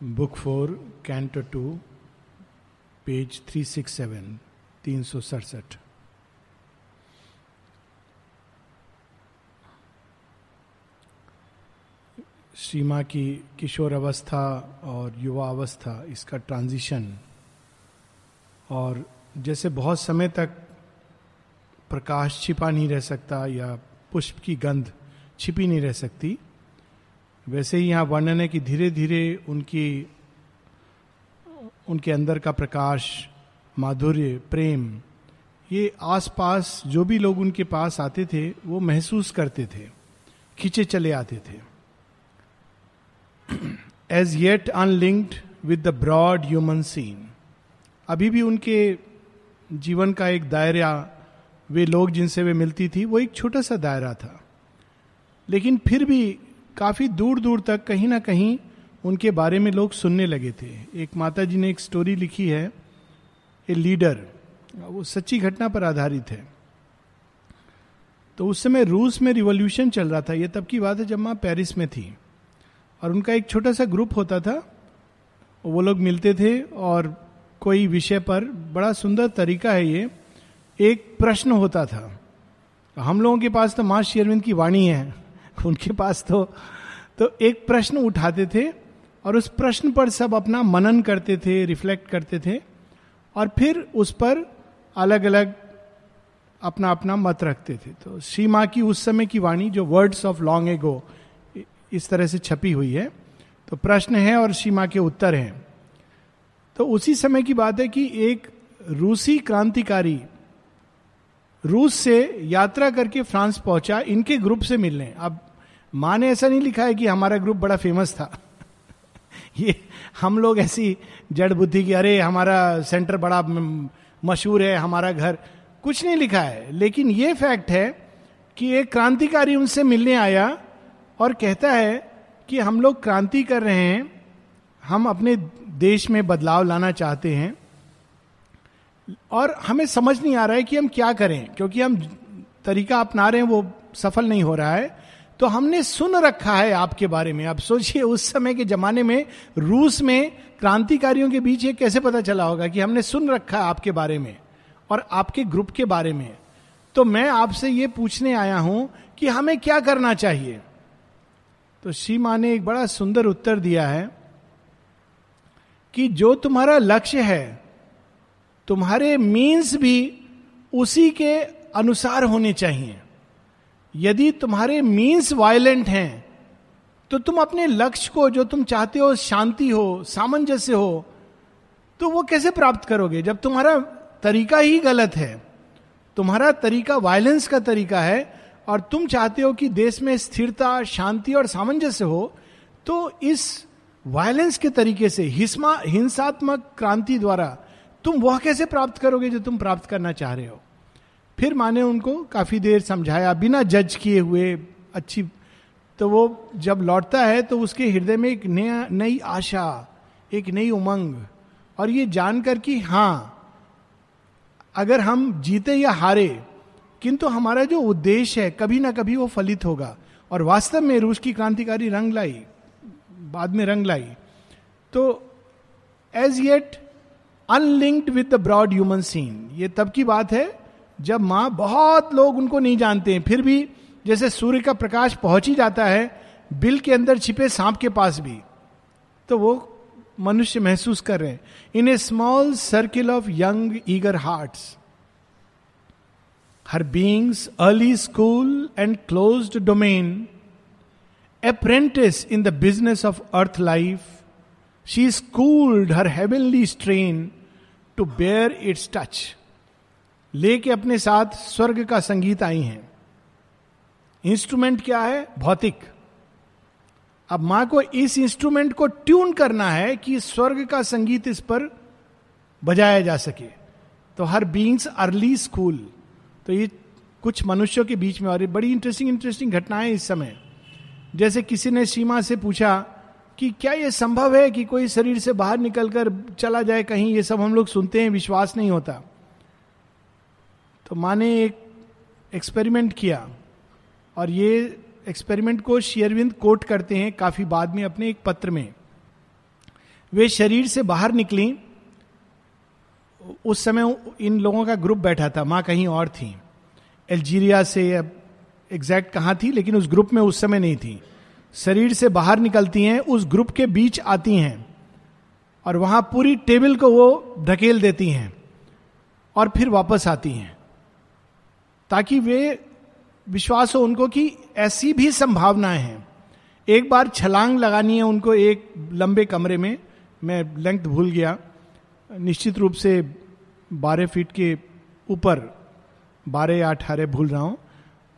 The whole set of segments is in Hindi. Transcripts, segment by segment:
Book four canto two, page three six seven तीन सौ सड़सठ। सीमा की किशोर अवस्था और युवा अवस्था, इसका ट्रांजिशन और जैसे बहुत समय तक प्रकाश छिपा नहीं रह सकता या पुष्प की गंध छिपी नहीं रह सकती वैसे ही यहाँ वर्णन है कि धीरे धीरे उनकी, उनके अंदर का प्रकाश, माधुर्य, प्रेम, ये आसपास जो भी लोग उनके पास आते थे, वो महसूस करते थे, खींचे चले आते थे। As yet unlinked with the broad human scene अभी भी उनके जीवन का एक दायरा, वे लोग जिनसे वे मिलती थी, वो एक छोटा सा दायरा था। लेकिन फिर भी काफ़ी दूर दूर तक कहीं ना कहीं उनके बारे में लोग सुनने लगे थे। एक माता जी ने एक स्टोरी लिखी है, ए लीडर वो सच्ची घटना पर आधारित है। तो उस समय रूस में रिवॉल्यूशन चल रहा था, ये तब की बात है जब माँ पेरिस में थी। और उनका एक छोटा सा ग्रुप होता था, वो लोग मिलते थे और कोई विषय पर बड़ा सुंदर तरीका है ये, एक प्रश्न होता था। हम लोगों के पास तो माँ शेरविंद की वाणी है। उनके पास तो तो एक प्रश्न उठाते थे और उस प्रश्न पर सब अपना मनन करते थे रिफ्लेक्ट करते थे और फिर उस पर अलग अलग अपना अपना मत रखते थे। तो श्री माँ की उस समय की वाणी जो वर्ड्स ऑफ़ लॉन्ग एगो इस तरह से छपी हुई है। तो प्रश्न है और श्री माँ के उत्तर हैं। तो उसी समय की बात है कि एक रूसी क्रांतिकारी रूस से यात्रा करके फ्रांस पहुँचा। इनके ग्रुप से मिलने। अब माँ ने ऐसा नहीं लिखा है कि हमारा ग्रुप बड़ा फ़ेमस था। ये हम लोग ऐसी जड़ बुद्धि की, अरे, हमारा सेंटर बड़ा मशहूर है, हमारा घर। कुछ नहीं लिखा है। लेकिन ये फैक्ट है कि एक क्रांतिकारी उनसे मिलने आया और कहता है कि हम लोग क्रांति कर रहे हैं, हम अपने देश में बदलाव लाना चाहते हैं और हमें समझ नहीं आ रहा है कि हम क्या करें, क्योंकि हम तरीका अपना रहे हैं, वो सफल नहीं हो रहा है। तो हमने सुन रखा है आपके बारे में। अब सोचिए, उस समय के जमाने में, रूस में क्रांतिकारियों के बीच ये कैसे पता चला होगा कि हमने सुन रखा है आपके बारे में और आपके ग्रुप के बारे में? तो मैं आपसे ये पूछने आया हूँ कि हमें क्या करना चाहिए? तो श्री माँ ने एक बड़ा सुंदर उत्तर दिया है कि जो तुम्हारा लक्ष्य है, तुम्हारे मीन्स भी उसी के अनुसार होने चाहिए। यदि तुम्हारे मीन्स वायलेंट हैं तो तुम अपने लक्ष्य को, जो तुम चाहते हो, शांति हो, सामंजस्य हो तो वो कैसे प्राप्त करोगे? जब तुम्हारा तरीका ही गलत है, तुम्हारा तरीका वायलेंस का तरीका है, और तुम चाहते हो कि देश में स्थिरता, शांति और सामंजस्य हो तो इस वायलेंस के तरीके से हिंसात्मक क्रांति द्वारा तुम वह कैसे प्राप्त करोगे, जो तुम प्राप्त करना चाह रहे हो? फिर माने उनको, काफ़ी देर समझाया, बिना जज किए हुए, अच्छी तो वो जब लौटता है तो उसके हृदय में एक नया, नई आशा, एक नई उमंग, और ये जानकर कि हाँ अगर हम जीते या हारे, किंतु हमारा जो उद्देश्य है, कभी ना कभी वो फलित होगा, और वास्तव में रूस की क्रांतिकारी रंग लाई, बाद में रंग लाई तो as yet unlinked with the broad human scene ये तब की बात है जब माँ बहुत लोग उनको नहीं जानते हैं, फिर भी जैसे सूर्य का प्रकाश पहुँच ही जाता है, बिल के अंदर छिपे सांप के पास भी तो वो मनुष्य महसूस कर रहे हैं। In a small circle of young eager hearts her being's early school and close domain apprentice in the business of earth life she schooled her heavenly strain to bear its touch लेके अपने साथ स्वर्ग का संगीत आई हैं। इंस्ट्रूमेंट क्या है? भौतिक। अब माँ को इस इंस्ट्रूमेंट को ट्यून करना है कि स्वर्ग का संगीत इस पर बजाया जा सके। तो हर बींग्स अर्ली स्कूल। तो ये कुछ मनुष्यों के बीच में और ये बड़ी इंटरेस्टिंग इंटरेस्टिंग घटनाएँ इस समय। जैसे किसी ने सीमा से पूछा कि क्या यह संभव है कि कोई शरीर से बाहर निकलकर चला जाए कहीं? ये सब हम लोग सुनते हैं, विश्वास नहीं होता। तो माँ ने एक एक्सपेरिमेंट किया। और ये एक्सपेरिमेंट को शेयरविंद कोट करते हैं काफ़ी बाद में अपने एक पत्र में। वे शरीर से बाहर निकली। उस समय इन लोगों का ग्रुप बैठा था, माँ कहीं और थी। अल्जीरिया से एग्जैक्ट कहाँ थी, लेकिन उस ग्रुप में उस समय नहीं थी। शरीर से बाहर निकलती हैं, उस ग्रुप के बीच आती हैं। और वहाँ पूरी टेबल को वो धकेल देती हैं। और फिर वापस आती हैं। ताकि वे विश्वास हो उनको कि ऐसी भी संभावनाएँ हैं। एक बार छलांग लगानी है उनको एक लंबे कमरे में। मैं लेंथ भूल गया। निश्चित रूप से बारह फीट के ऊपर, बारह या अठारह भूल रहा हूँ।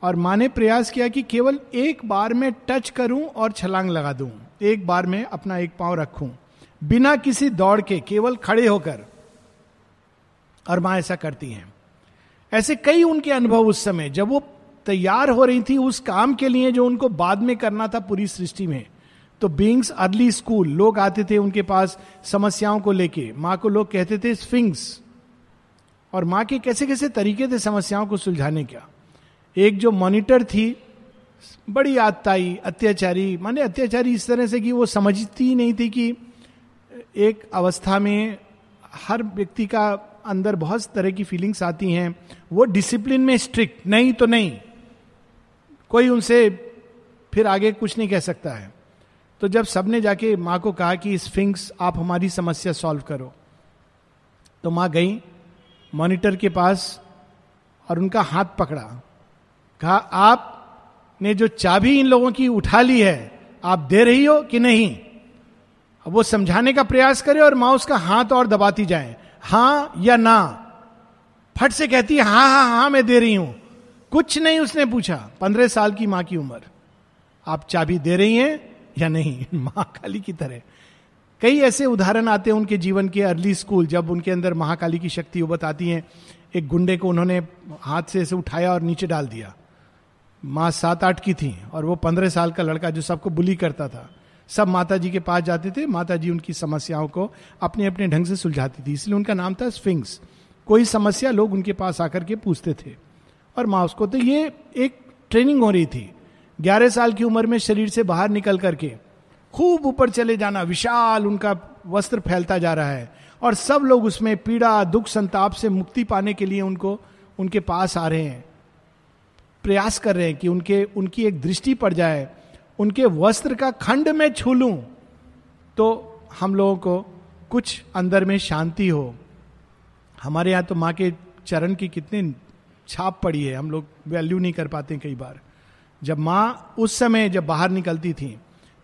और माँ ने प्रयास किया कि केवल एक बार में टच करूँ और छलांग लगा दूँ। एक बार में अपना एक पाँव रखूँ। बिना किसी दौड़ के, केवल खड़े होकर। और माँ ऐसा करती हैं। ऐसे कई उनके अनुभव उस समय, जब वो तैयार हो रही थी उस काम के लिए जो उनको बाद में करना था पूरी सृष्टि में। तो बींग्स अर्ली स्कूल लोग आते थे उनके पास समस्याओं को लेके। माँ को लोग कहते थे स्फिंग्स और माँ के कैसे कैसे तरीके थे समस्याओं को सुलझाने का? एक जो मॉनिटर थी, बड़ी आत्ताई अत्याचारी, माने अत्याचारी इस तरह से कि वो समझती नहीं थी कि एक अवस्था में हर व्यक्ति का अंदर बहुत तरह की फीलिंग्स आती हैं। वो डिसिप्लिन में स्ट्रिक्ट नहीं तो नहीं। कोई उनसे फिर आगे कुछ नहीं कह सकता है। तो जब सबने जाके माँ को कहा कि स्फिंक्स आप हमारी समस्या सॉल्व करो। तो माँ गई मॉनिटर के पास, और उनका हाथ पकड़ा। कहा आप ने जो चाबी इन लोगों की उठा ली है, आप दे रही हो कि नहीं? अब वो समझाने का प्रयास करे और माँ उसका हाथ और दबाती जाए। हाँ या ना? फट से कहती है हाँ हाँ हाँ मैं दे रही हूँ। कुछ नहीं उसने पूछा। पंद्रह साल की माँ की उम्र। आप चाबी दे रही हैं या नहीं? महाकाली की तरह। कई ऐसे उदाहरण आते हैं उनके जीवन के अर्ली स्कूल जब उनके अंदर महाकाली की शक्ति उबत आती है। एक गुंडे को उन्होंने हाथ से ऐसे उठाया और नीचे डाल दिया। माँ सात आठ की थी और वो पंद्रह साल का लड़का जो सबको बुली करता था। सब माता जी के पास जाते थे माता जी उनकी समस्याओं को अपने अपने ढंग से सुलझाती थी, इसलिए उनका नाम था स्फिंग्स कोई समस्या, लोग उनके पास आकर के पूछते थे। और माँ उसको तो ये एक ट्रेनिंग हो रही थी, ग्यारह साल की उम्र में शरीर से बाहर निकल करके, खूब ऊपर चले जाना, विशाल उनका वस्त्र फैलता जा रहा है, और सब लोग उसमें पीड़ा, दुख, संताप से मुक्ति पाने के लिए उनको, उनके पास आ रहे हैं। प्रयास कर रहे हैं कि उनके, उनकी एक दृष्टि पड़ जाए उनके वस्त्र का खंड में छू लू तो हम लोगों को कुछ अंदर में शांति हो। हमारे यहाँ तो माँ के चरण की कितनी छाप पड़ी है, हम लोग वैल्यू नहीं कर पाते कई बार। जब माँ उस समय जब बाहर निकलती थी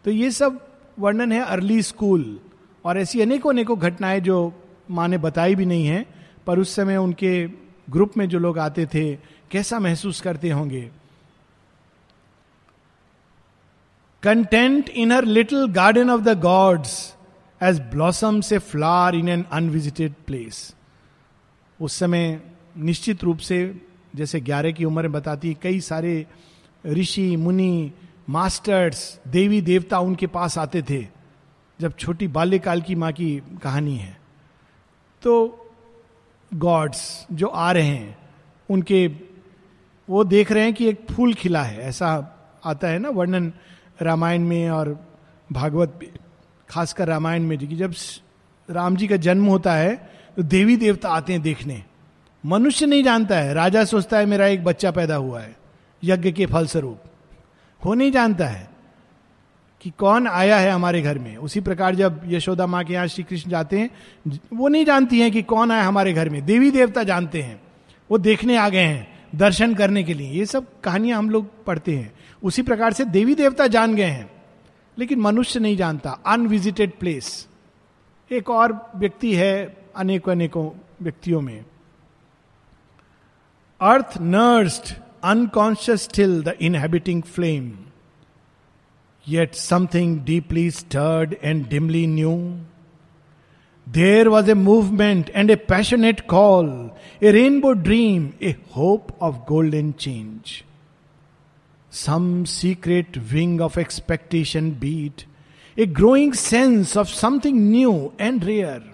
तो ये सब वर्णन है अर्ली स्कूल और ऐसी अनेकों अनेकों घटनाएँ जो माँ ने बताई भी नहीं है, पर उस समय उनके ग्रुप में जो लोग आते थे, कैसा महसूस करते होंगे? Content in her little garden of the gods as blossoms flower in an unvisited place उस समय निश्चित रूप से, जैसे ग्यारह की उम्र में बताती है कई सारे ऋषि, मुनि मास्टर्स देवी देवता उनके पास आते थे, जब छोटी बाल्यकाल की माँ की कहानी है। तो गॉड्स जो आ रहे हैं, उनके, वो देख रहे हैं कि एक फूल खिला है, ऐसा आता है ना वर्णन रामायण में और भागवत खासकर रामायण में जब राम जी का जन्म होता है तो देवी देवता आते हैं देखने। मनुष्य नहीं जानता है। राजा सोचता है, मेरा एक बच्चा पैदा हुआ है, यज्ञ के फलस्वरूप। वो नहीं जानता है कि कौन आया है हमारे घर में। उसी प्रकार जब यशोदा माँ के यहाँ श्री कृष्ण जाते हैं वो नहीं जानती हैं कि कौन आया हमारे घर में। देवी देवता जानते हैं। वो देखने आ गए हैं, दर्शन करने के लिए। ये सब कहानियाँ हम लोग पढ़ते हैं। उसी प्रकार से देवी देवता जान गए हैं लेकिन मनुष्य नहीं जानता। अनविजिटेड प्लेस एक और व्यक्ति है अनेकों अनेकों व्यक्तियों में। Earth nursed unconscious till the inhabiting flame yet something deeply stirred and dimly knew There was a movement and a passionate call, a rainbow dream, a hope of golden change. Some secret wing of expectation beat a growing sense of something new and rare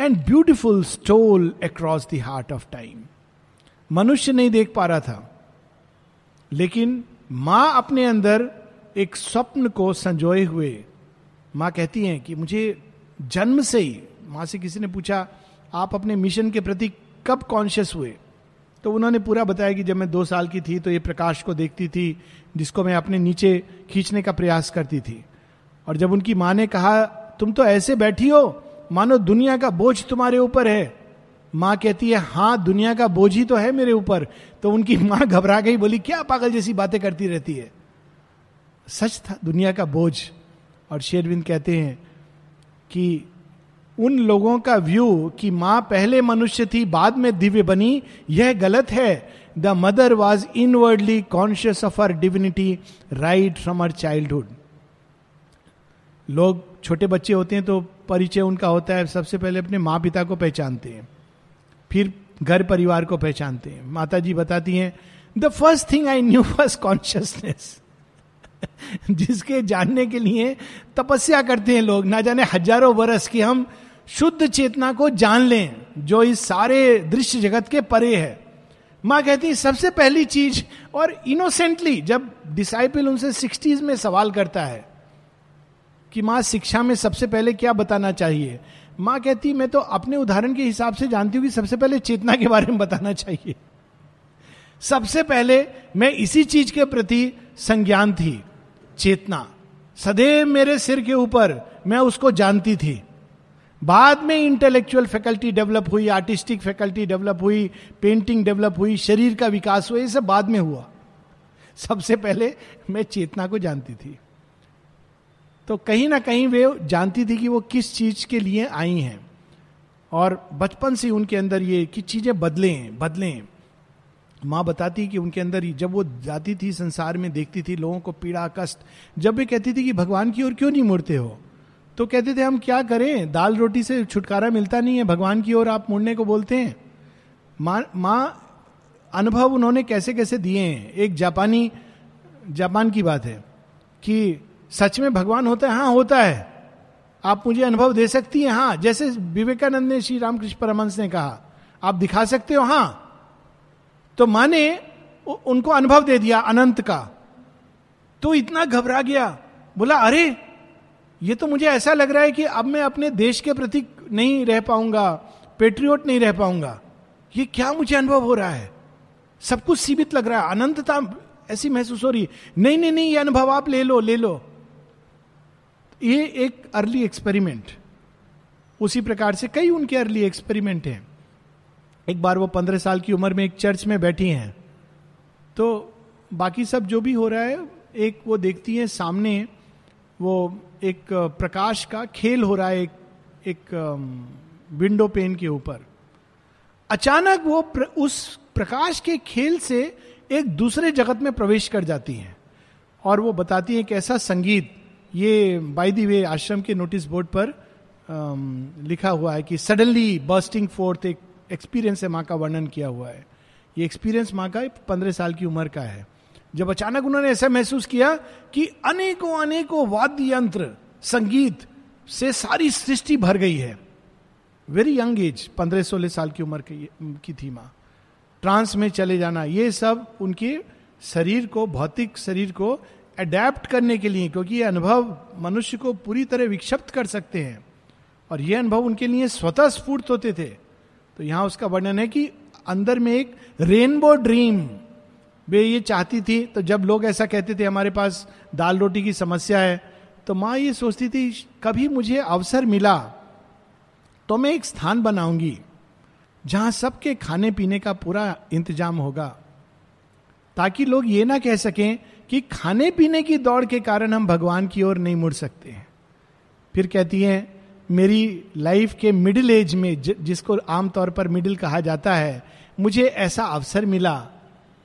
and beautiful stole across the heart of time मनुष्य नहीं देख पा रहा था, लेकिन माँ अपने अंदर एक स्वप्न को संजोए हुए, माँ कहती हैं कि मुझे जन्म से ही, माँ से किसी ने पूछा, आप अपने मिशन के प्रति कब कॉन्शियस हुए? तो उन्होंने पूरा बताया कि जब मैं दो साल की थी तो ये प्रकाश को देखती थी, जिसको मैं अपने नीचे खींचने का प्रयास करती थी। और जब उनकी माँ ने कहा, तुम तो ऐसे बैठी हो, मानो दुनिया का बोझ तुम्हारे ऊपर है। माँ कहती है हाँ दुनिया का बोझ ही तो है मेरे ऊपर। तो उनकी माँ घबरा गई, बोली, क्या पागल जैसी बातें करती रहती है? सच था, दुनिया का बोझ। और शेरविंद कहते हैं कि उन लोगों का व्यू कि माँ पहले मनुष्य थी, बाद में दिव्य बनी, यह गलत है। The mother was inwardly conscious of her divinity right from her childhood लोग छोटे बच्चे होते हैं तो परिचय उनका होता है, सबसे पहले अपने माँ पिता को पहचानते हैं, फिर घर परिवार को पहचानते हैं। माता जी बताती हैं the first thing I knew first consciousness जिसके जानने के लिए तपस्या करते हैं लोग। ना जाने हज़ारों वर्ष की हम शुद्ध चेतना को जान लें, जो इस सारे दृश्य जगत के परे है। माँ कहती, सबसे पहली चीज़, और इनोसेंटली जब डिसाइपल उनसे सिक्सटीज में सवाल करता है, कि माँ, शिक्षा में सबसे पहले क्या बताना चाहिए? माँ कहती, मैं तो अपने उदाहरण के हिसाब से जानती हूँ कि सबसे पहले चेतना के बारे में बताना चाहिए। सबसे पहले मैं इसी चीज़ के प्रति संज्ञान थी, चेतना। सदैव मेरे सिर के ऊपर मैं उसको जानती थी। बाद में इंटेलेक्चुअल फैकल्टी डेवलप हुई आर्टिस्टिक फैकल्टी डेवलप हुई पेंटिंग डेवलप हुई, शरीर का विकास हुआ, ये सब बाद में हुआ। सबसे पहले मैं चेतना को जानती थी। तो कहीं ना कहीं वे जानती थी कि वो किस चीज़ के लिए आई हैं। और बचपन से उनके अंदर ये कि चीज़ें बदले हैं बदले हैं। माँ बताती कि उनके अंदर जब वो जाती थी संसार में, देखती थी लोगों को पीड़ा, कष्ट, जब भी कहती थी कि भगवान की ओर क्यों नहीं मुड़ते हो? तो कहते थे, हम क्या करें? दाल रोटी से छुटकारा मिलता नहीं है। भगवान की ओर आप मुड़ने को बोलते हैं। माँ माँ, अनुभव उन्होंने कैसे कैसे दिए हैं? एक जापानी, जापान की बात है कि सच में भगवान होता है? हाँ होता है। आप मुझे अनुभव दे सकती हैं? हाँ। जैसे विवेकानंद ने श्री रामकृष्ण परमंश ने कहा, आप दिखा सकते हो? हाँ। तो माँ ने उनको अनुभव दे दिया अनंत का। तो इतना घबरा गया। बोला, अरे ये तो मुझे ऐसा लग रहा है कि अब मैं अपने देश के प्रति नहीं रह पाऊँगा पेट्रियोट नहीं रह पाऊँगा। ये क्या मुझे अनुभव हो रहा है? सब कुछ सीमित लग रहा है, अनंतता ऐसी महसूस हो रही है। नहीं नहीं नहीं, ये अनुभव आप ले लो ले लो। ये एक अर्ली एक्सपेरिमेंट उसी प्रकार से कई उनके अर्ली एक्सपेरिमेंट हैं। एक बार वो पंद्रह साल की उम्र में एक चर्च में बैठी हैं। तो बाकी सब जो भी हो रहा है, एक वो देखती हैं, सामने वो एक प्रकाश का खेल हो रहा है एक एक विंडो पेन के ऊपर। अचानक वो प्र, उस प्रकाश के खेल से एक दूसरे जगत में प्रवेश कर जाती हैं और वो बताती हैं कि ऐसा संगीत ये बाय दी वे आश्रम के नोटिस बोर्ड पर um, लिखा हुआ है कि सडनली बर्स्टिंग फोर्थ एक एक्सपीरियंस है माँ का वर्णन किया हुआ है। ये एक्सपीरियंस माँ का पंद्रह साल की उम्र का है। जब अचानक उन्होंने ऐसा महसूस किया कि अनेकों अनेकों वाद्य यंत्र संगीत से सारी सृष्टि भर गई है। वेरी यंग एज पंद्रह सोलह साल की उम्र की थी माँ। ट्रांस में चले जाना, ये सब उनके शरीर को, भौतिक शरीर को अडेप्ट करने के लिए, क्योंकि ये अनुभव मनुष्य को पूरी तरह विक्षिप्त कर सकते हैं। और ये अनुभव उनके लिए स्वतः स्फूर्त होते थे। तो यहाँ उसका वर्णन है कि अंदर में एक रेनबो ड्रीम वे ये चाहती थी तो जब लोग ऐसा कहते थे, हमारे पास दाल रोटी की समस्या है तो माँ ये सोचती थी, कभी मुझे अवसर मिला तो मैं एक स्थान बनाऊँगी, जहाँ सबके खाने पीने का पूरा इंतज़ाम होगा, ताकि लोग ये ना कह सकें कि खाने पीने की दौड़ के कारण हम भगवान की ओर नहीं मुड़ सकते हैं। फिर कहती हैं, मेरी लाइफ के मिडिल एज में जिसको आमतौर पर मिडिल कहा जाता है, मुझे ऐसा अवसर मिला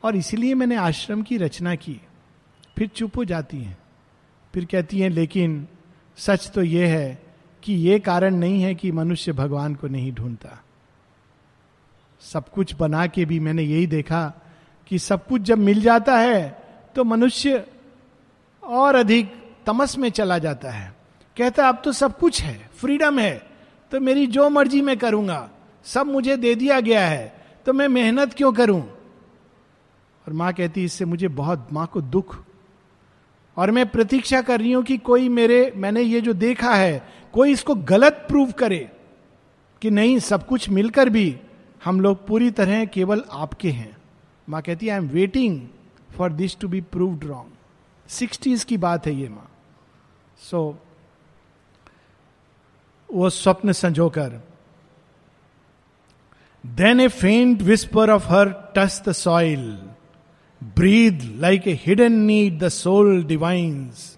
और इसीलिए मैंने आश्रम की रचना की। फिर चुप हो जाती हैं। फिर कहती हैं, लेकिन सच तो यह है कि यह कारण नहीं है कि मनुष्य भगवान को नहीं ढूंढता। सब कुछ बना के भी मैंने यही देखा कि सब कुछ जब मिल जाता है तो मनुष्य और अधिक तमस में चला जाता है। कहता, अब तो सब कुछ है, फ्रीडम है तो मेरी जो मर्ज़ी मैं करूँगा, सब मुझे दे दिया गया है तो मैं मेहनत क्यों करूँ? और माँ कहती इससे मुझे बहुत माँ को दुख। और मैं प्रतीक्षा कर रही हूँ कि कोई मेरे मैंने ये जो देखा है कोई इसको गलत प्रूव करे कि नहीं सब कुछ मिलकर भी हम लोग पूरी तरह केवल आपके हैं। माँ कहती I am waiting for this to be proved wrong sixties की बात है ये माँ। सो so, वो स्वप्न संजोकर then a faint whisper of her touch the soil breathe like a hidden need the soul divines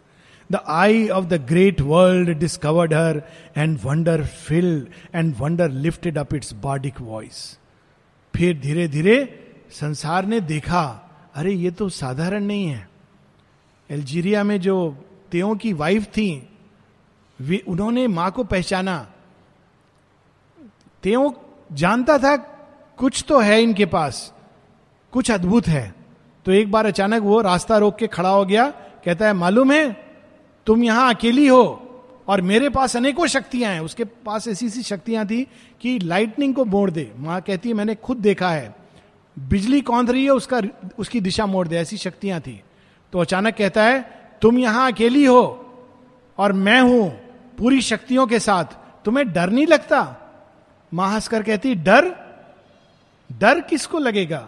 the eye of the great world discovered her and wonder filled and wonder lifted up its bardic voice फिर धीरे धीरे संसार ने देखा, अरे, ये तो साधारण नहीं है। अल्जीरिया में जो तेओं की वाइफ थी, वे, उन्होंने माँ को पहचाना। तेओं जानता था, कुछ तो है इनके पास, कुछ अद्भुत है। तो एक बार अचानक वो रास्ता रोक के खड़ा हो गया, कहता है, मालूम है, तुम यहाँ अकेली हो और मेरे पास अनेकों शक्तियाँ हैं। उसके पास ऐसी सी शक्तियाँ थी कि लाइटनिंग को मोड़ दे। माँ कहती है, मैंने खुद देखा है। बिजली कौन रही है, उसका, उसकी दिशा मोड़ दे। ऐसी शक्तियाँ थी। तो अचानक कहता है, तुम यहाँ अकेली हो और मैं हूँ पूरी शक्तियों के साथ। तुम्हें डर नहीं लगता? माँ हंसकर कहती, डर? डर किसको लगेगा?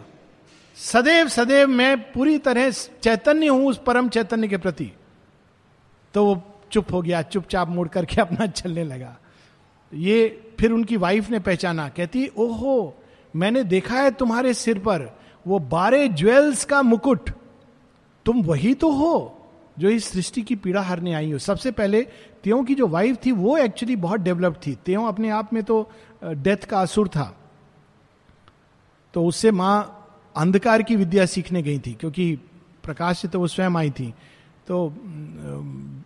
सदैव सदैव मैं पूरी तरह चैतन्य हूँ उस परम चैतन्य के प्रति। तो वो चुप हो गया, चुपचाप मुड़ करके अपना चलने लगा। ये फिर उनकी वाइफ ने पहचाना, कहती, ओहो, मैंने देखा है तुम्हारे सिर पर, वो बारह ज्वेल्स का मुकुट। तुम वही तो हो जो इस सृष्टि की पीड़ा हारने आई हो। सबसे पहले त्यों की जो वाइफ थी, वो एक्चुअली बहुत डेवलप थी। त्यों अपने आप में तो डेथ का असुर था। तो उससे माँ अंधकार की विद्या सीखने गई थी, क्योंकि प्रकाश से तो वो स्वयं आई थी। तो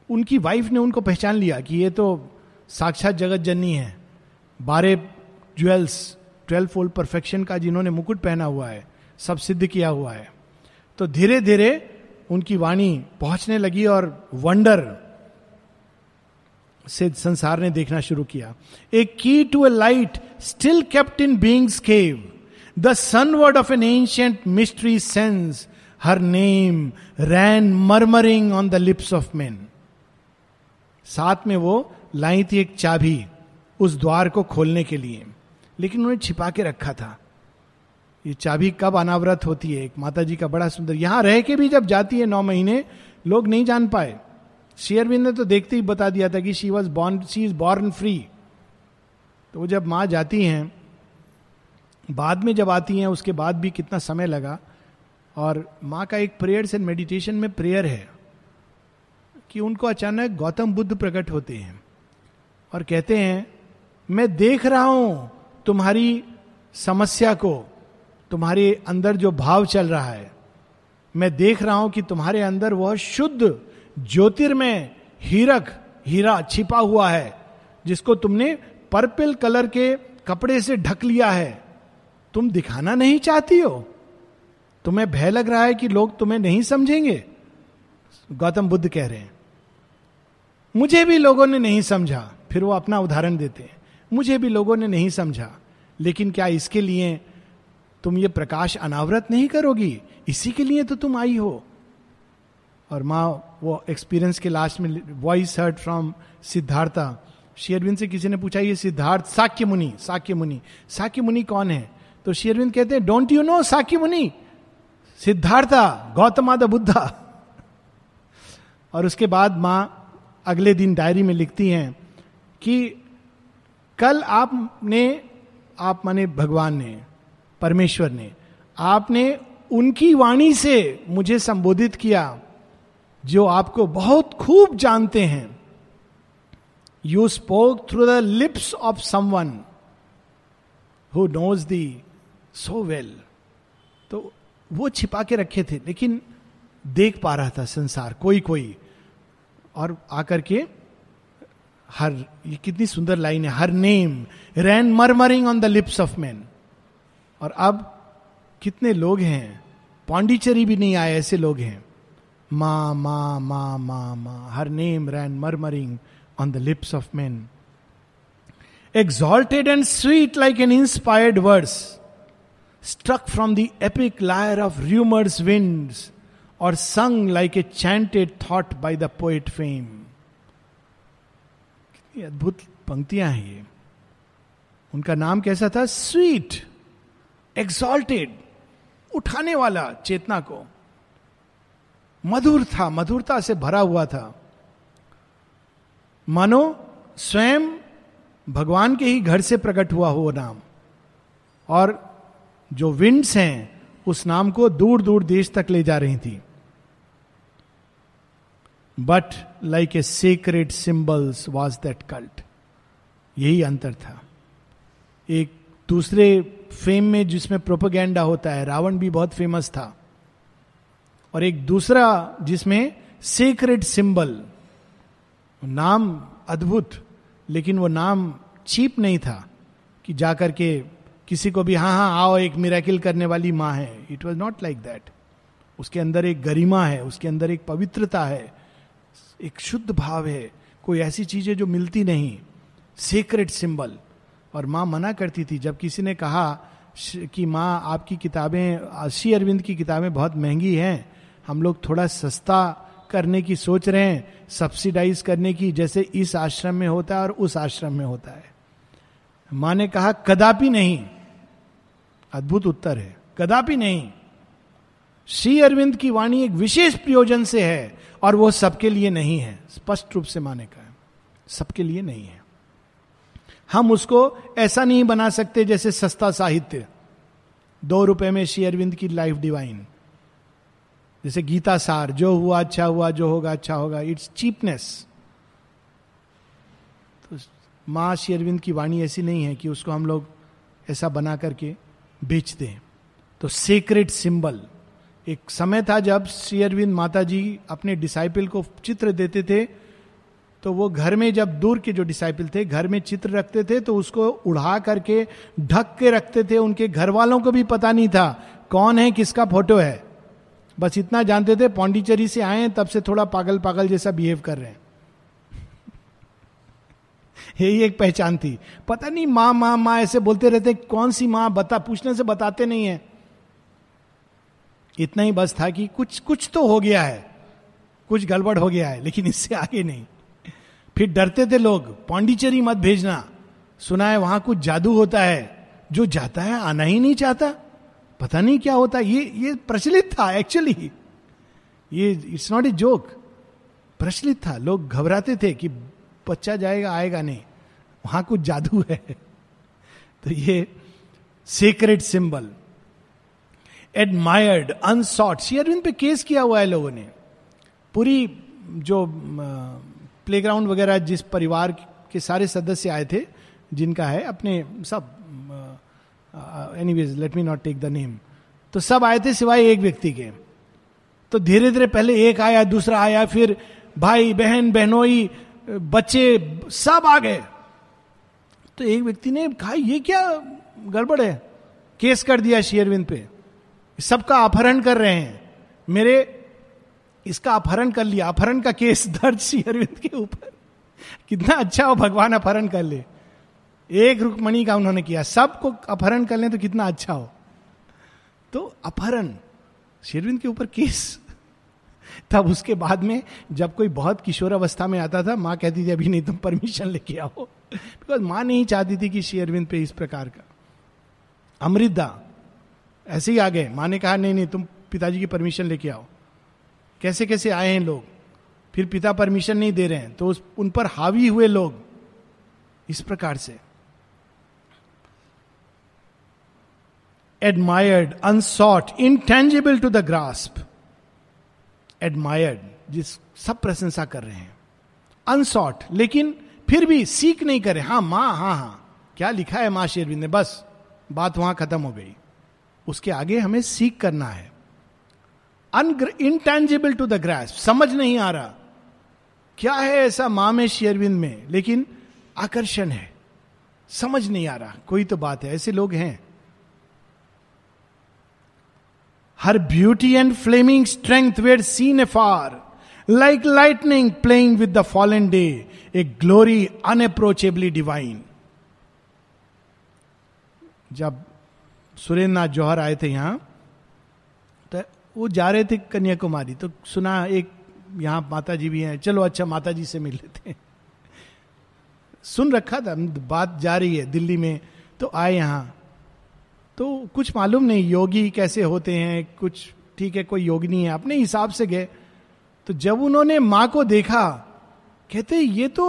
उनकी वाइफ ने उनको पहचान लिया कि ये तो साक्षात जगत जननी है। बारह ज्वेल्स ट्वेल्व फोल्ड परफेक्शन का जिन्होंने मुकुट पहना हुआ है, सब सिद्ध किया हुआ है। तो धीरे धीरे उनकी वाणी पहुँचने लगी और वंडर से संसार ने देखना शुरू किया। A key to a light still kept in being's cave the sunward of an ancient mystery sense her name ran murmuring on the lips of man साथ में वो लाई थी एक चाबी उस द्वार को खोलने के लिए, लेकिन उन्हें छिपा के रखा था। ये चाबी कब अनावरत होती है? एक माता जी का बड़ा सुंदर, यहाँ रह के भी जब जाती है नौ महीने, लोग नहीं जान पाए। शेयरविंद ने तो देखते ही बता दिया था कि she was born she is born free तो वो जब माँ जाती हैं बाद में जब आती हैं, उसके बाद भी कितना समय लगा। और माँ का एक प्रेयर्स एंड मेडिटेशन में प्रेयर है कि उनको अचानक गौतम बुद्ध प्रकट होते हैं और कहते हैं, मैं देख रहा हूँ तुम्हारी समस्या को, तुम्हारे अंदर जो भाव चल रहा है। मैं देख रहा हूँ कि तुम्हारे अंदर वह शुद्ध ज्योतिर्मय हीरक, हीरा छिपा हुआ है, जिसको तुमने पर्पल कलर के कपड़े से ढक लिया है। तुम दिखाना नहीं चाहती हो। तुम्हें भय लग रहा है कि लोग तुम्हें नहीं समझेंगे। गौतम बुद्ध कह रहे हैं, मुझे भी लोगों ने नहीं समझा। फिर वो अपना उदाहरण देते हैं, मुझे भी लोगों ने नहीं समझा, लेकिन क्या इसके लिए तुम ये प्रकाश अनावरत नहीं करोगी? इसी के लिए तो तुम आई हो। और माँ, वो एक्सपीरियंस के लास्ट में वॉइस हर्ट फ्रॉम सिद्धार्था शेयरविंद से किसी ने पूछा, ये सिद्धार्थ साक्य मुनि साक्य मुनि साक्य मुनि कौन है? तो शेयरविंद कहते हैं डोंट यू नो साक्य मुनि सिद्धार्था गौतमा द बुद्धा. और उसके बाद माँ अगले दिन डायरी में लिखती हैं कि कल आपने, आप माने भगवान ने, परमेश्वर ने, आपने उनकी वाणी से मुझे संबोधित किया, जो आपको बहुत खूब जानते हैं। You spoke through the lips of someone who knows thee so well तो वो छिपा के रखे थे लेकिन देख पा रहा था संसार कोई कोई और आकर के हर ये कितनी सुंदर लाइन है her name ran murmuring on the lips of man और अब कितने लोग हैं पांडिचेरी भी नहीं आए ऐसे लोग हैं। मा मा मा मा मा her name ran murmuring on the lips of man exalted and sweet like an inspired verse, struck from the epic lyre of rumor's winds, और sung like a chanted thought by the poet fame कितनी अद्भुत पंक्तियाँ हैं ये। उनका नाम कैसा था? स्वीट एक्सॉल्टेड उठाने वाला चेतना को। मधुर था मधुरता से भरा हुआ था। मानो स्वयं भगवान के ही घर से प्रकट हुआ हो नाम। और जो विंड्स हैं, उस नाम को दूर दूर देश तक ले जा रही थी। But like a secret symbols was that cult यही अंतर था। एक दूसरे फेम में जिसमें प्रोपोगेंडा होता है, रावण भी बहुत फ़ेमस था। और एक दूसरा जिसमें सीक्रेट सिंबल नाम अद्भुत, लेकिन वो नाम चीप नहीं था कि जाकर के किसी को भी हाँ हाँ आओ, एक मिराकिल करने वाली माँ है। It was not like that उसके अंदर एक गरिमा है, उसके अंदर एक पवित्रता है, एक शुद्ध भाव है। कोई ऐसी चीज़ें जो मिलती नहीं। सीक्रेट सिंबल और माँ मना करती थी, जब किसी ने कहा कि माँ, आपकी किताबें श्री अरविंद की किताबें बहुत महँगी हैं। हम लोग थोड़ा सस्ता करने की सोच रहे हैं सब्सिडाइज करने की, जैसे इस आश्रम में होता है और उस आश्रम में होता है। माँ ने कहा, कदापि नहीं। अद्भुत उत्तर है। कदापि नहीं। श्री अरविंद की वाणी एक विशेष प्रयोजन से है और वो सबके लिए नहीं है। स्पष्ट रूप से माने का सबके लिए नहीं है। हम उसको ऐसा नहीं बना सकते जैसे सस्ता साहित्य। दो रुपए में श्री अरविंद की लाइफ डिवाइन। जैसे गीता सार, जो हुआ अच्छा हुआ, जो होगा अच्छा होगा, इट्स चीपनेस। तो माँ श्री अरविंद की वाणी ऐसी नहीं है कि उसको हम लोग ऐसा बना करके बेच दें। तो सीक्रेट सिंबल एक समय था जब श्री अरविंद माता जी अपने डिसाइपल को चित्र देते थे तो वो घर में जब दूर के जो डिसाइपल थे, घर में चित्र रखते थे तो उसको उड़ा करके ढक के रखते थे। उनके घर वालों को भी पता नहीं था, कौन है, किसका फ़ोटो है। बस इतना जानते थे, पौंडीचेरी से आए तब से थोड़ा पागल पागल जैसा बिहेव कर रहे हैं। यही एक पहचान थी। पता नहीं माँ माँ माँ ऐसे बोलते रहते कौन सी माँ बता, पूछने से बताते नहीं है। इतना ही बस था कि कुछ कुछ तो हो गया है, कुछ गड़बड़ हो गया है, लेकिन इससे आगे नहीं। फिर डरते थे लोग, पौंडीचेरी मत भेजना। सुना है वहाँ कुछ जादू होता है, जो जाता है, आना ही नहीं चाहता। पता नहीं क्या होता, ये ये प्रचलित था एक्चुअली ये इट्स नॉट ए जोक प्रचलित था, लोग घबराते थे कि बच्चा जाएगा, आएगा नहीं। वहाँ कुछ जादू है। तो ये सीक्रेट सिंबल एडमायर्ड अनसॉट शेयरविंद पे केस किया हुआ है लोगों ने। पूरी जो प्लेग्राउंड वगैरह जिस परिवार के सारे सदस्य आए थे, जिनका है, अपने सब anyways let me not take the name तो सब आए थे सिवाय एक व्यक्ति के। तो धीरे धीरे पहले एक आया, दूसरा आया, फिर भाई, बहन, बहनोई, बच्चे, सब आ गए। तो एक व्यक्ति ने कहा, ये क्या गड़बड़ है? केस कर दिया शेयरविंद पे। सबका अपहरण कर रहे हैं। मेरे, इसका अपहरण कर लिया। अपहरण का केस दर्ज शेयरविंद के ऊपर। कितना अच्छा हो भगवान अपहरण कर ले। एक रुकमणि का उन्होंने किया। सबको अपहरण कर ले तो कितना अच्छा हो। तो अपहरण शेरविंद के ऊपर केस। तब उसके बाद में जब कोई बहुत किशोर अवस्था में आता था, माँ कहती थी, अभी नहीं तुम परमिशन लेके आओ। बिकॉज़ माँ नहीं चाहती थी कि शेरविंद पे इस प्रकार का। अमृता, ऐसे ही आ गए माँ ने कहा, नहीं नहीं, तुम पिताजी की परमिशन लेके आओ। कैसे कैसे आए हैं लोग? फिर पिता परमिशन नहीं दे रहे हैं। तो उस, उन पर हावी हुए लोग इस प्रकार से। Admired unsought intangible to the grasp admired जिस सब प्रशंसा कर रहे हैं। अनसॉट लेकिन फिर भी सीख नहीं करे। हाँ माँ हाँ हाँ। क्या लिखा है माँ शेरविंद ने? बस, बात वहाँ खत्म हो गई। उसके आगे हमें सीख करना है। इंटेंजिबल टू द ग्रास समझ नहीं आ रहा। क्या है ऐसा माँ में शेरविंद में? लेकिन आकर्षण है। समझ नहीं आ रहा। कोई तो बात है। ऐसे लोग हैं। Her beauty and flaming strength were seen afar like lightning playing with the fallen day a glory unapproachably divine जब सुरेंद्र नाथ जौहर आए थे यहाँ तो वो जा रहे थे कन्याकुमारी। तो सुना एक यहाँ माता जी भी हैं, चलो अच्छा माता जी से मिल लेते हैं। सुन रखा था बात जा रही है दिल्ली में तो आए यहाँ। तो कुछ मालूम नहीं, योगी कैसे होते हैं, कुछ ठीक है, कोई योग नहीं है। अपने हिसाब से गए तो जब उन्होंने माँ को देखा, कहते, ये तो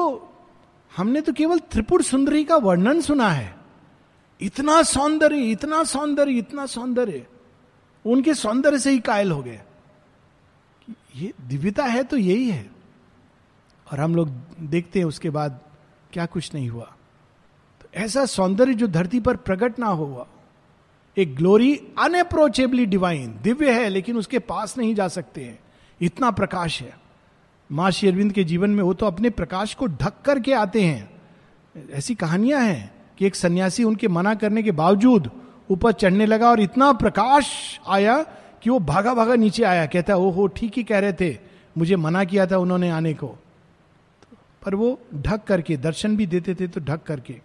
हमने तो केवल त्रिपुर सुंदरी का वर्णन सुना है। इतना सौंदर्य इतना सौंदर्य इतना सौंदर्य। उनके सौंदर्य से ही कायल हो गए ये दिव्यता है तो यही है। और हम लोग देखते हैं उसके बाद क्या कुछ नहीं हुआ। तो ऐसा सौंदर्य जो धरती पर प्रकट ना हुआ एक ग्लोरी अनअप्रोचेबली डिवाइन दिव्य है, लेकिन उसके पास नहीं जा सकते हैं। इतना प्रकाश है। माँ श्री अरविंद के जीवन में वो तो अपने प्रकाश को ढक करके आते हैं। ऐसी कहानियाँ हैं कि एक सन्यासी उनके मना करने के बावजूद ऊपर चढ़ने लगा और इतना प्रकाश आया कि वो भागा भागा नीचे आया। कहता ओ हो ठीक ही कह रहे थे। मुझे मना किया था उन्होंने आने को। पर वो ढक करके, दर्शन भी देते थे तो ढक करके।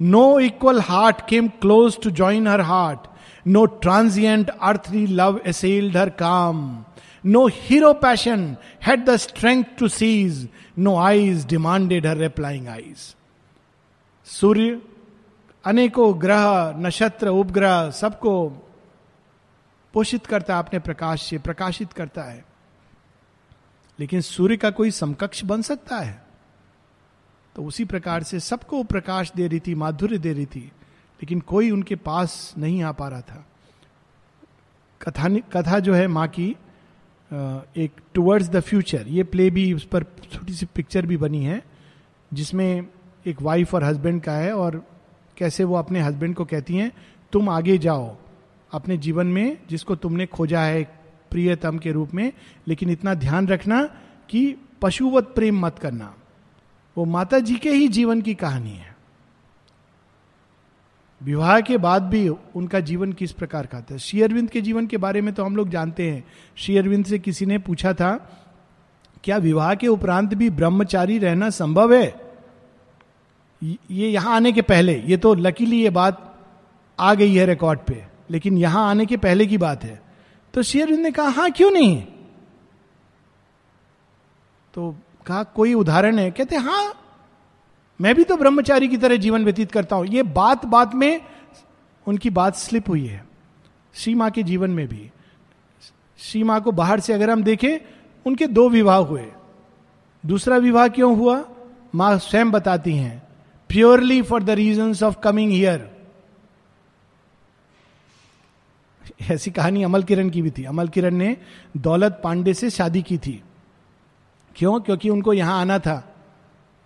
No equal heart came close to join her heart no transient earthly love assailed her calm no hero passion had the strength to seize no eyes demanded her replying eyes सूर्य अनेकों ग्रह नक्षत्र उपग्रह सबको पोषित करता है अपने प्रकाश से प्रकाशित करता है लेकिन सूर्य का कोई समकक्ष बन सकता है तो उसी प्रकार से सबको प्रकाश दे रही थी माधुर्य दे रही थी लेकिन कोई उनके पास नहीं आ पा रहा था कथा कथा जो है माँ की एक टुवर्ड्स द फ्यूचर ये प्ले भी उस पर छोटी सी पिक्चर भी बनी है, जिसमें एक वाइफ और हस्बैंड का है और कैसे वो अपने हस्बैंड को कहती हैं, तुम आगे जाओ, अपने जीवन में जिसको तुमने खोजा है प्रियतम के रूप में, लेकिन इतना ध्यान रखना कि पशुवत प्रेम मत करना। वो माता जी के ही जीवन की कहानी है। विवाह के बाद भी उनका जीवन किस प्रकार का था? श्री अरविंद के जीवन के बारे में तो हम लोग जानते हैं। श्री अरविंद से किसी ने पूछा था, क्या विवाह के उपरांत भी ब्रह्मचारी रहना संभव है? ये यहाँ आने के पहले, ये तो लकीली ये बात आ गई है रिकॉर्ड पे, लेकिन यहाँ आने के पहले की बात है। तो शेयरविंद ने कहा, हाँ, क्यों नहीं? तो कहा, कोई उदाहरण है? कहते, हाँ मैं भी तो ब्रह्मचारी की तरह जीवन व्यतीत करता हूँ। ये बात बात में उनकी बात स्लिप हुई है। श्री के जीवन में भी। श्री को बाहर से अगर हम देखें, उनके दो विवाह हुए। दूसरा विवाह क्यों हुआ? माँ स्वयं बताती हैं purely for the reason of coming here ऐसी कहानी अमल किरण की भी थी। अमल किरण ने दौलत पांडे से शादी की थी। क्यों? क्योंकि उनको यहाँ आना था।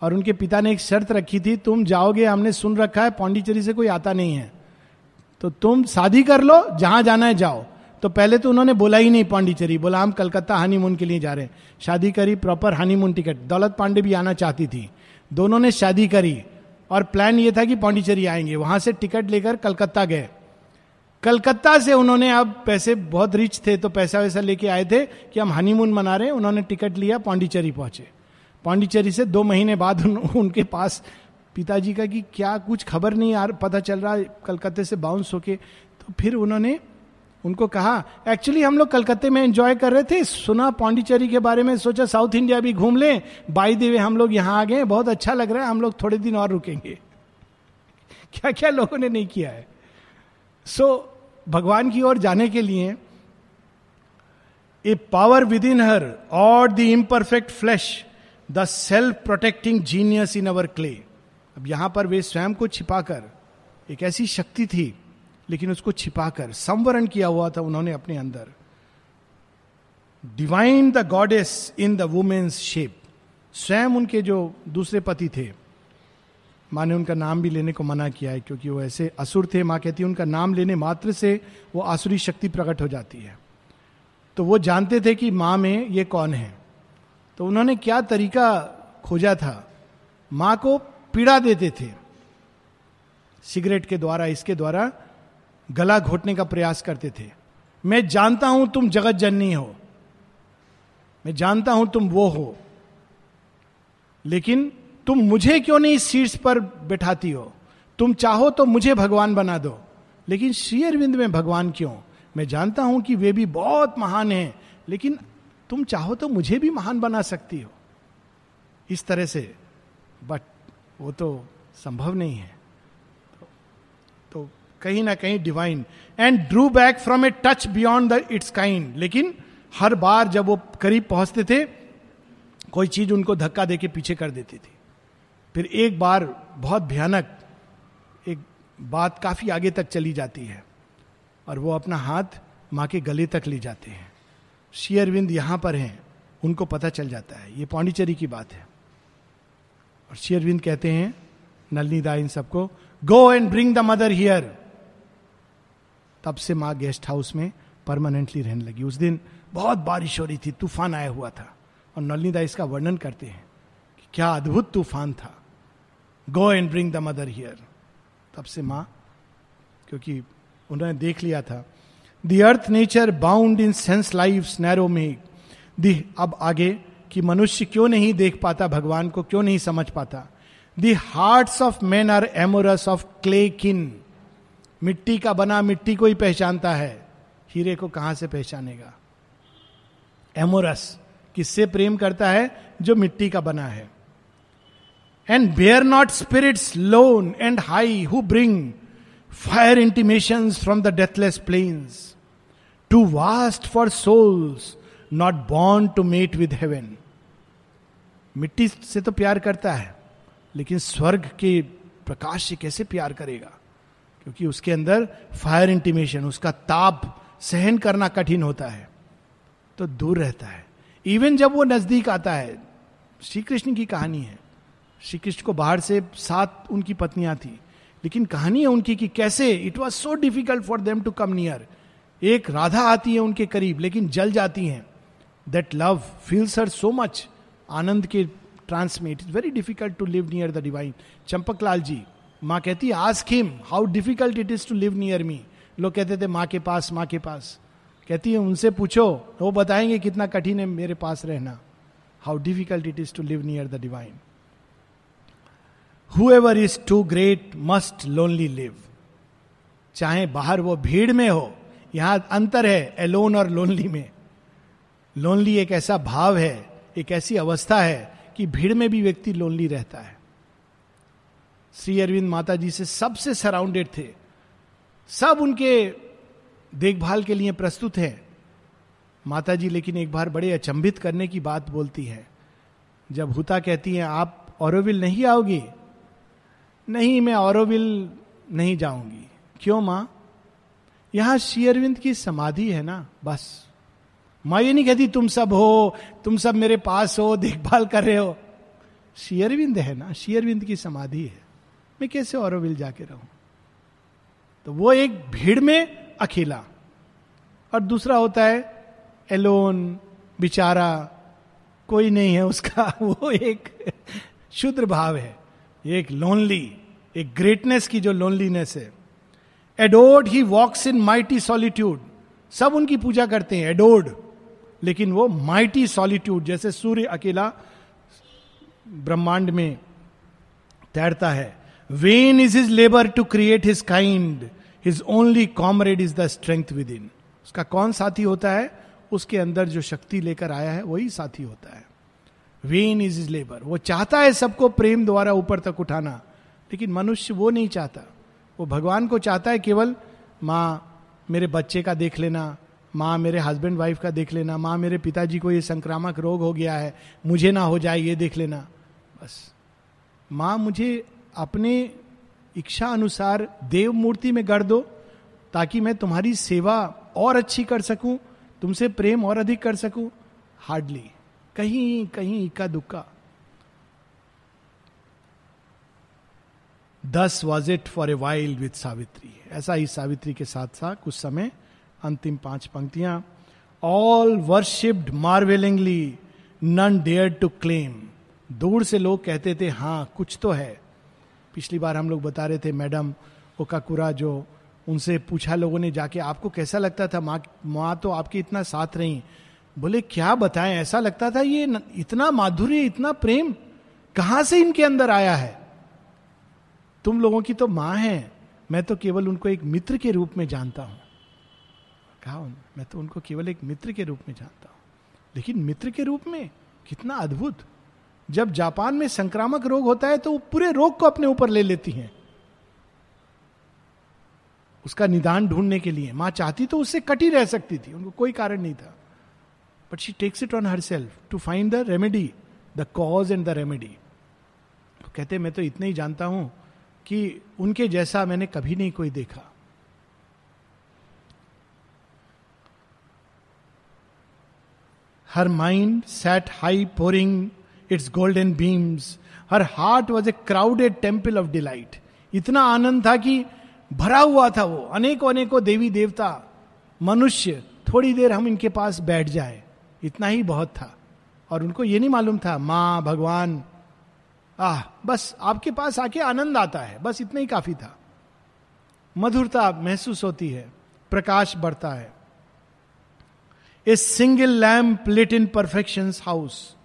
और उनके पिता ने एक शर्त रखी थी, तुम जाओगे, हमने सुन रखा है, पांडिचेरी से कोई आता नहीं है। तो तुम शादी कर लो, जहाँ जाना है जाओ। तो पहले तो उन्होंने बोला ही नहीं पांडिचेरी, बोला, हम कलकत्ता हनीमून के लिए जा रहे हैं। शादी करी प्रॉपर हनीमून टिकट दौलत पांडे भी आना चाहती थी। दोनों ने शादी करी और प्लान ये था कि पांडिचेरी आएँगे। वहाँ से टिकट लेकर कलकत्ता गए। कलकत्ता से उन्होंने, अब पैसे बहुत रिच थे तो पैसा वैसा लेके आए थे कि हम हनीमून मना रहे हैं। उन्होंने टिकट लिया, पांडिचेरी पहुँचे। पांडिचेरी से दो महीने बाद उन, उनके पास पिताजी का कि क्या कुछ खबर नहीं आ पता चल रहा कलकत्ते से बाउंस होके। तो फिर उन्होंने उनको कहा एक्चुअली हम लोग कलकत्ते में एंजॉय कर रहे थे। सुना पांडिचेरी के बारे में सोचा साउथ इंडिया भी घूम लें। बाई देवे हम लोग यहाँ आ गए बहुत अच्छा लग रहा है हम लोग थोड़े दिन और रुकेंगे। क्या क्या लोगों ने नहीं किया है। सो so, भगवान की ओर जाने के लिए ए पावर विद इन हर और the imperfect flesh the self protecting genius in our clay. अब यहाँ पर वे स्वयं को छिपाकर, एक ऐसी शक्ति थी, लेकिन उसको छिपाकर संवरण किया हुआ था उन्होंने अपने अंदर। Divine the goddess in the women's shape स्वयं उनके जो दूसरे पति थे। माँ ने उनका नाम भी लेने को मना किया है, क्योंकि वो ऐसे असुर थे। माँ कहती है, उनका नाम लेने मात्र से वो आसुरी शक्ति प्रकट हो जाती है। तो वो जानते थे कि माँ में ये कौन है। तो उन्होंने क्या तरीका खोजा था? माँ को पीड़ा देते थे। सिगरेट के द्वारा, इसके द्वारा गला घोटने का प्रयास करते थे। मैं जानता हूँ तुम जगत जननी हो। मैं जानता हूँ तुम वो हो। लेकिन तुम मुझे क्यों नहीं सीट्स पर बैठाती हो? तुम चाहो तो मुझे भगवान बना दो। लेकिन श्री अरविंद में भगवान क्यों? मैं जानता हूँ कि वे भी बहुत महान हैं, लेकिन तुम चाहो तो मुझे भी महान बना सकती हो। इस तरह से। बट वो तो संभव नहीं है। तो, तो कहीं ना कहीं divine and drew back from a touch beyond the its kind लेकिन हर बार जब वो करीब पहुँचते थे कोई चीज़ उनको धक्का देके पीछे कर देती थी। फिर एक बार बहुत भयानक एक बात काफ़ी आगे तक चली जाती है। और वो अपना हाथ माँ के गले तक ले जाते हैं। शेयरविंद यहाँ पर हैं, उनको पता चल जाता है। ये पौंडीचेरी की बात है। और शेयरविंद कहते हैं नलनी दा इन सबको go and bring the mother here तब से माँ गेस्ट हाउस में परमानेंटली रहने लगी। उस दिन बहुत बारिश हो रही थी, तूफ़ान आया हुआ था। और नलनी दा इसका वर्णन करते हैं कि क्या अद्भुत तूफ़ान था। Go and bring the mother here तब से माँ, क्योंकि उन्होंने देख लिया था the earth nature bound in sense life narrow में दी अब आगे, कि मनुष्य क्यों नहीं देख पाता, भगवान को क्यों नहीं समझ पाता? The hearts of man are amorous of clay किन मिट्टी का बना मिट्टी को ही पहचानता है। हीरे को कहाँ से पहचानेगा? एमोरस किससे प्रेम करता है? जो मिट्टी का बना है। And bear not spirits lone and high who bring fire intimation from the deathless planes too vast for souls not born to mate with heaven मिट्टी से तो प्यार करता है, लेकिन स्वर्ग के प्रकाश से कैसे प्यार करेगा? क्योंकि उसके अंदर फायर इंटीमेशन उसका ताप सहन करना कठिन होता है तो दूर रहता है। इवन जब वो नज़दीक आता है श्री कृष्ण की कहानी है। श्री कृष्ण को बाहर से सात उनकी पत्नियाँ थी। लेकिन कहानी है उनकी कि कैसे it was so difficult for them to come near एक राधा आती है उनके करीब, लेकिन जल जाती हैं। That love feels her so much आनंद के transmit is very difficult to live near the divine Champak Lal ji, माँ कहती है ask him how difficult it is to live near me लोग कहते थे, माँ के पास, माँ के पास. कहती है, उनसे पूछो, वो बताएँगे कितना कठिन है मेरे पास रहना. How difficult it is to live near the divine who ever is too great must lonely live चाहे बाहर वो भीड़ में हो, यहाँ अंतर है एलोन और लोनली में। लोनली एक ऐसा भाव है, एक ऐसी अवस्था है कि भीड़ में भी व्यक्ति लोनली रहता है। श्री अरविंद माता जी से सबसे सराउंडेड थे। सब उनके देखभाल के लिए प्रस्तुत हैं। माता जी लेकिन एक बार बड़े अचंभित करने की बात बोलती है। जब हुता कहती हैं, आप औरविल नहीं आओगी? नहीं, मैं औरविल नहीं जाऊँगी। क्यों माँ? यहाँ श्री अरविंद की समाधि है ना, बस। माँ ये नहीं कहती, तुम सब हो, तुम सब मेरे पास हो, देखभाल कर रहे हो। शेयरविंद है ना, शेयरविंद की समाधि है। मैं कैसे औरविल जाके रहूँ? तो वो एक भीड़ में अकेला। और दूसरा होता है, एलोन, बिचारा, कोई नहीं है उसका, वो एक शुद्र भाव है। एक लोनली एक ग्रेटनेस की जो लोनलीनेस है। Adored he walks in mighty solitude सब उनकी पूजा करते हैं एडोर्ड लेकिन वो माइटी सॉलिट्यूड जैसे सूर्य अकेला ब्रह्मांड में तैरता है। Vain is his labour to create his kind his only comrade is the strength within इन उसका कौन साथी होता है? उसके अंदर जो शक्ति लेकर आया है, वही साथी होता है। वेन इज़ इज़ लेबर वो चाहता है सबको प्रेम द्वारा ऊपर तक उठाना, लेकिन मनुष्य वो नहीं चाहता। वो भगवान को चाहता है केवल, माँ, मेरे बच्चे का देख लेना, माँ, मेरे हस्बैंड वाइफ का देख लेना, माँ, मेरे पिताजी को ये संक्रामक रोग हो गया है, मुझे ना हो जाए ये देख लेना। बस। माँ, मुझे अपने इच्छा अनुसार देव मूर्ति में गढ़ दो, ताकि मैं तुम्हारी सेवा और अच्छी कर सकूँ, तुमसे प्रेम और अधिक कर सकूँ। हार्डली कहीं कहीं इक्का दुक्का। दस was it for a while with Savitri ऐसा ही सावित्री के साथ साथ कुछ समय अंतिम पाँच पंक्तियाँ। All worshipped marvellingly none dare to claim दूर से लोग कहते थे हाँ कुछ तो है। पिछली बार हम लोग बता रहे थे, मैडम ओकाकुरा जो उनसे पूछा लोगों ने जाके, आपको कैसा लगता था? माँ माँ तो आपके इतना साथ रही। बोले, क्या बताएँ, ऐसा लगता था ये इतना माधुर्य, इतना प्रेम कहाँ से इनके अंदर आया है? तुम लोगों की तो माँ है, मैं तो केवल उनको एक मित्र के रूप में जानता हूँ। कहा मैं तो उनको केवल एक मित्र के रूप में जानता हूँ। लेकिन मित्र के रूप में कितना अद्भुत! जब जापान में संक्रामक रोग होता है तो वो पूरे रोग को अपने ऊपर ले लेती हैं। उसका निदान ढूँढने के लिए। माँ चाहती तो उससे कटी रह सकती थी, उनको कोई कारण नहीं था। But she takes it on her self to find the remedy the cause and the remedy कहते मैं तो इतना ही जानता हूँ कि उनके जैसा मैंने कभी नहीं कोई देखा. Her mind set high pouring its golden beams her heart was a crowded temple of delight इतना आनंद था कि भरा हुआ था वो। अनेकों अनेकों देवी देवता मनुष्य, थोड़ी देर हम इनके पास बैठ जाए। इतना ही बहुत था। और उनको ये नहीं मालूम था, माँ, भगवान, आह, बस आपके पास आके आनंद आता है, बस इतना ही काफ़ी था। मधुरता महसूस होती है, प्रकाश बढ़ता है। A single lamp lit in perfection house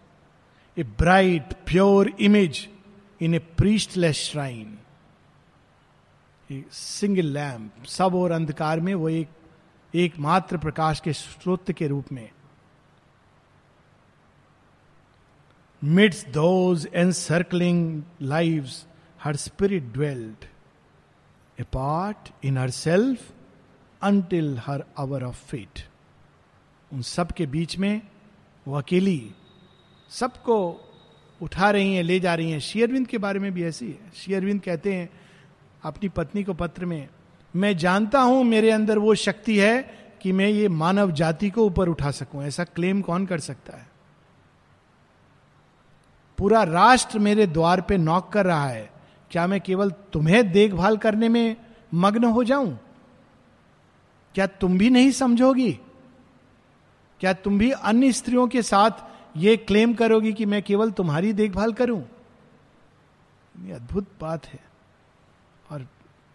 a bright pure image in a priestless shrine single lamp सब और अंधकार में वो एक, एकमात्र प्रकाश के स्रोत के रूप में। Midst those encircling lives her spirit dwelled apart in her self until her hour of fate उन सब के बीच में वो अकेली सबको उठा रही हैं, ले जा रही हैं। शेयरविंद के बारे में भी ऐसी है। शेयरविंद कहते हैं, अपनी पत्नी को पत्र में, मैं जानता हूँ मेरे अंदर वो शक्ति है कि मैं ये मानव जाति को ऊपर उठा सकूँ। ऐसा क्लेम कौन कर सकता है? पूरा राष्ट्र मेरे द्वार पे नॉक कर रहा है। क्या मैं केवल तुम्हें देखभाल करने में मग्न हो जाऊँ? क्या तुम भी नहीं समझोगी? क्या तुम भी अन्य स्त्रियों के साथ ये क्लेम करोगी कि मैं केवल तुम्हारी देखभाल करूँ? ये अद्भुत बात है। और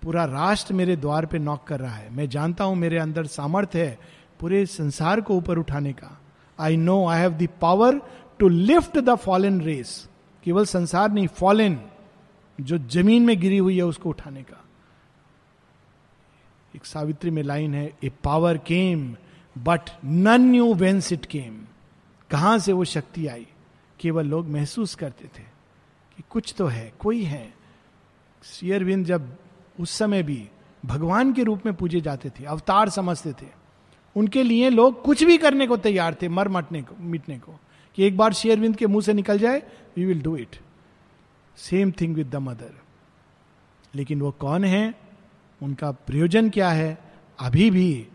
पूरा राष्ट्र मेरे द्वार पे नॉक कर रहा है। मैं जानता हूँ मेरे अंदर सामर्थ्य है पूरे संसार को ऊपर उठाने का। I know I have the power to lift the fallen race केवल संसार नहीं फॉलन जो ज़मीन में गिरी हुई है उसको उठाने का। एक सावित्री में लाइन है a power came but none knew whence it came कहाँ से वो शक्ति आई? केवल लोग महसूस करते थे कि कुछ तो है, कोई है। शेयरविंद जब उस समय भी भगवान के रूप में पूजे जाते थे, अवतार समझते थे, उनके लिए लोग कुछ भी करने को तैयार थे, मर मटने को, मिटने को। कि एक बार शेयरविंद के मुँह से निकल जाए we will do it same thing with the mother लेकिन वो कौन है? उनका प्रयोजन क्या है? अभी भी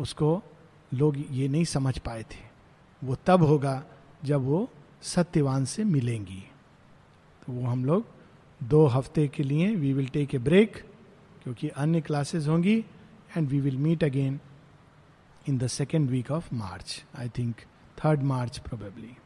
उसको लोग ये नहीं समझ पाए थे। वो तब होगा जब वो सत्यवान से मिलेंगी। तो वो हम लोग दो हफ़्ते के लिए we will take a break क्योंकि अन्य क्लासेस होंगी and we will meet again in the second week of March I think 3rd March, probably.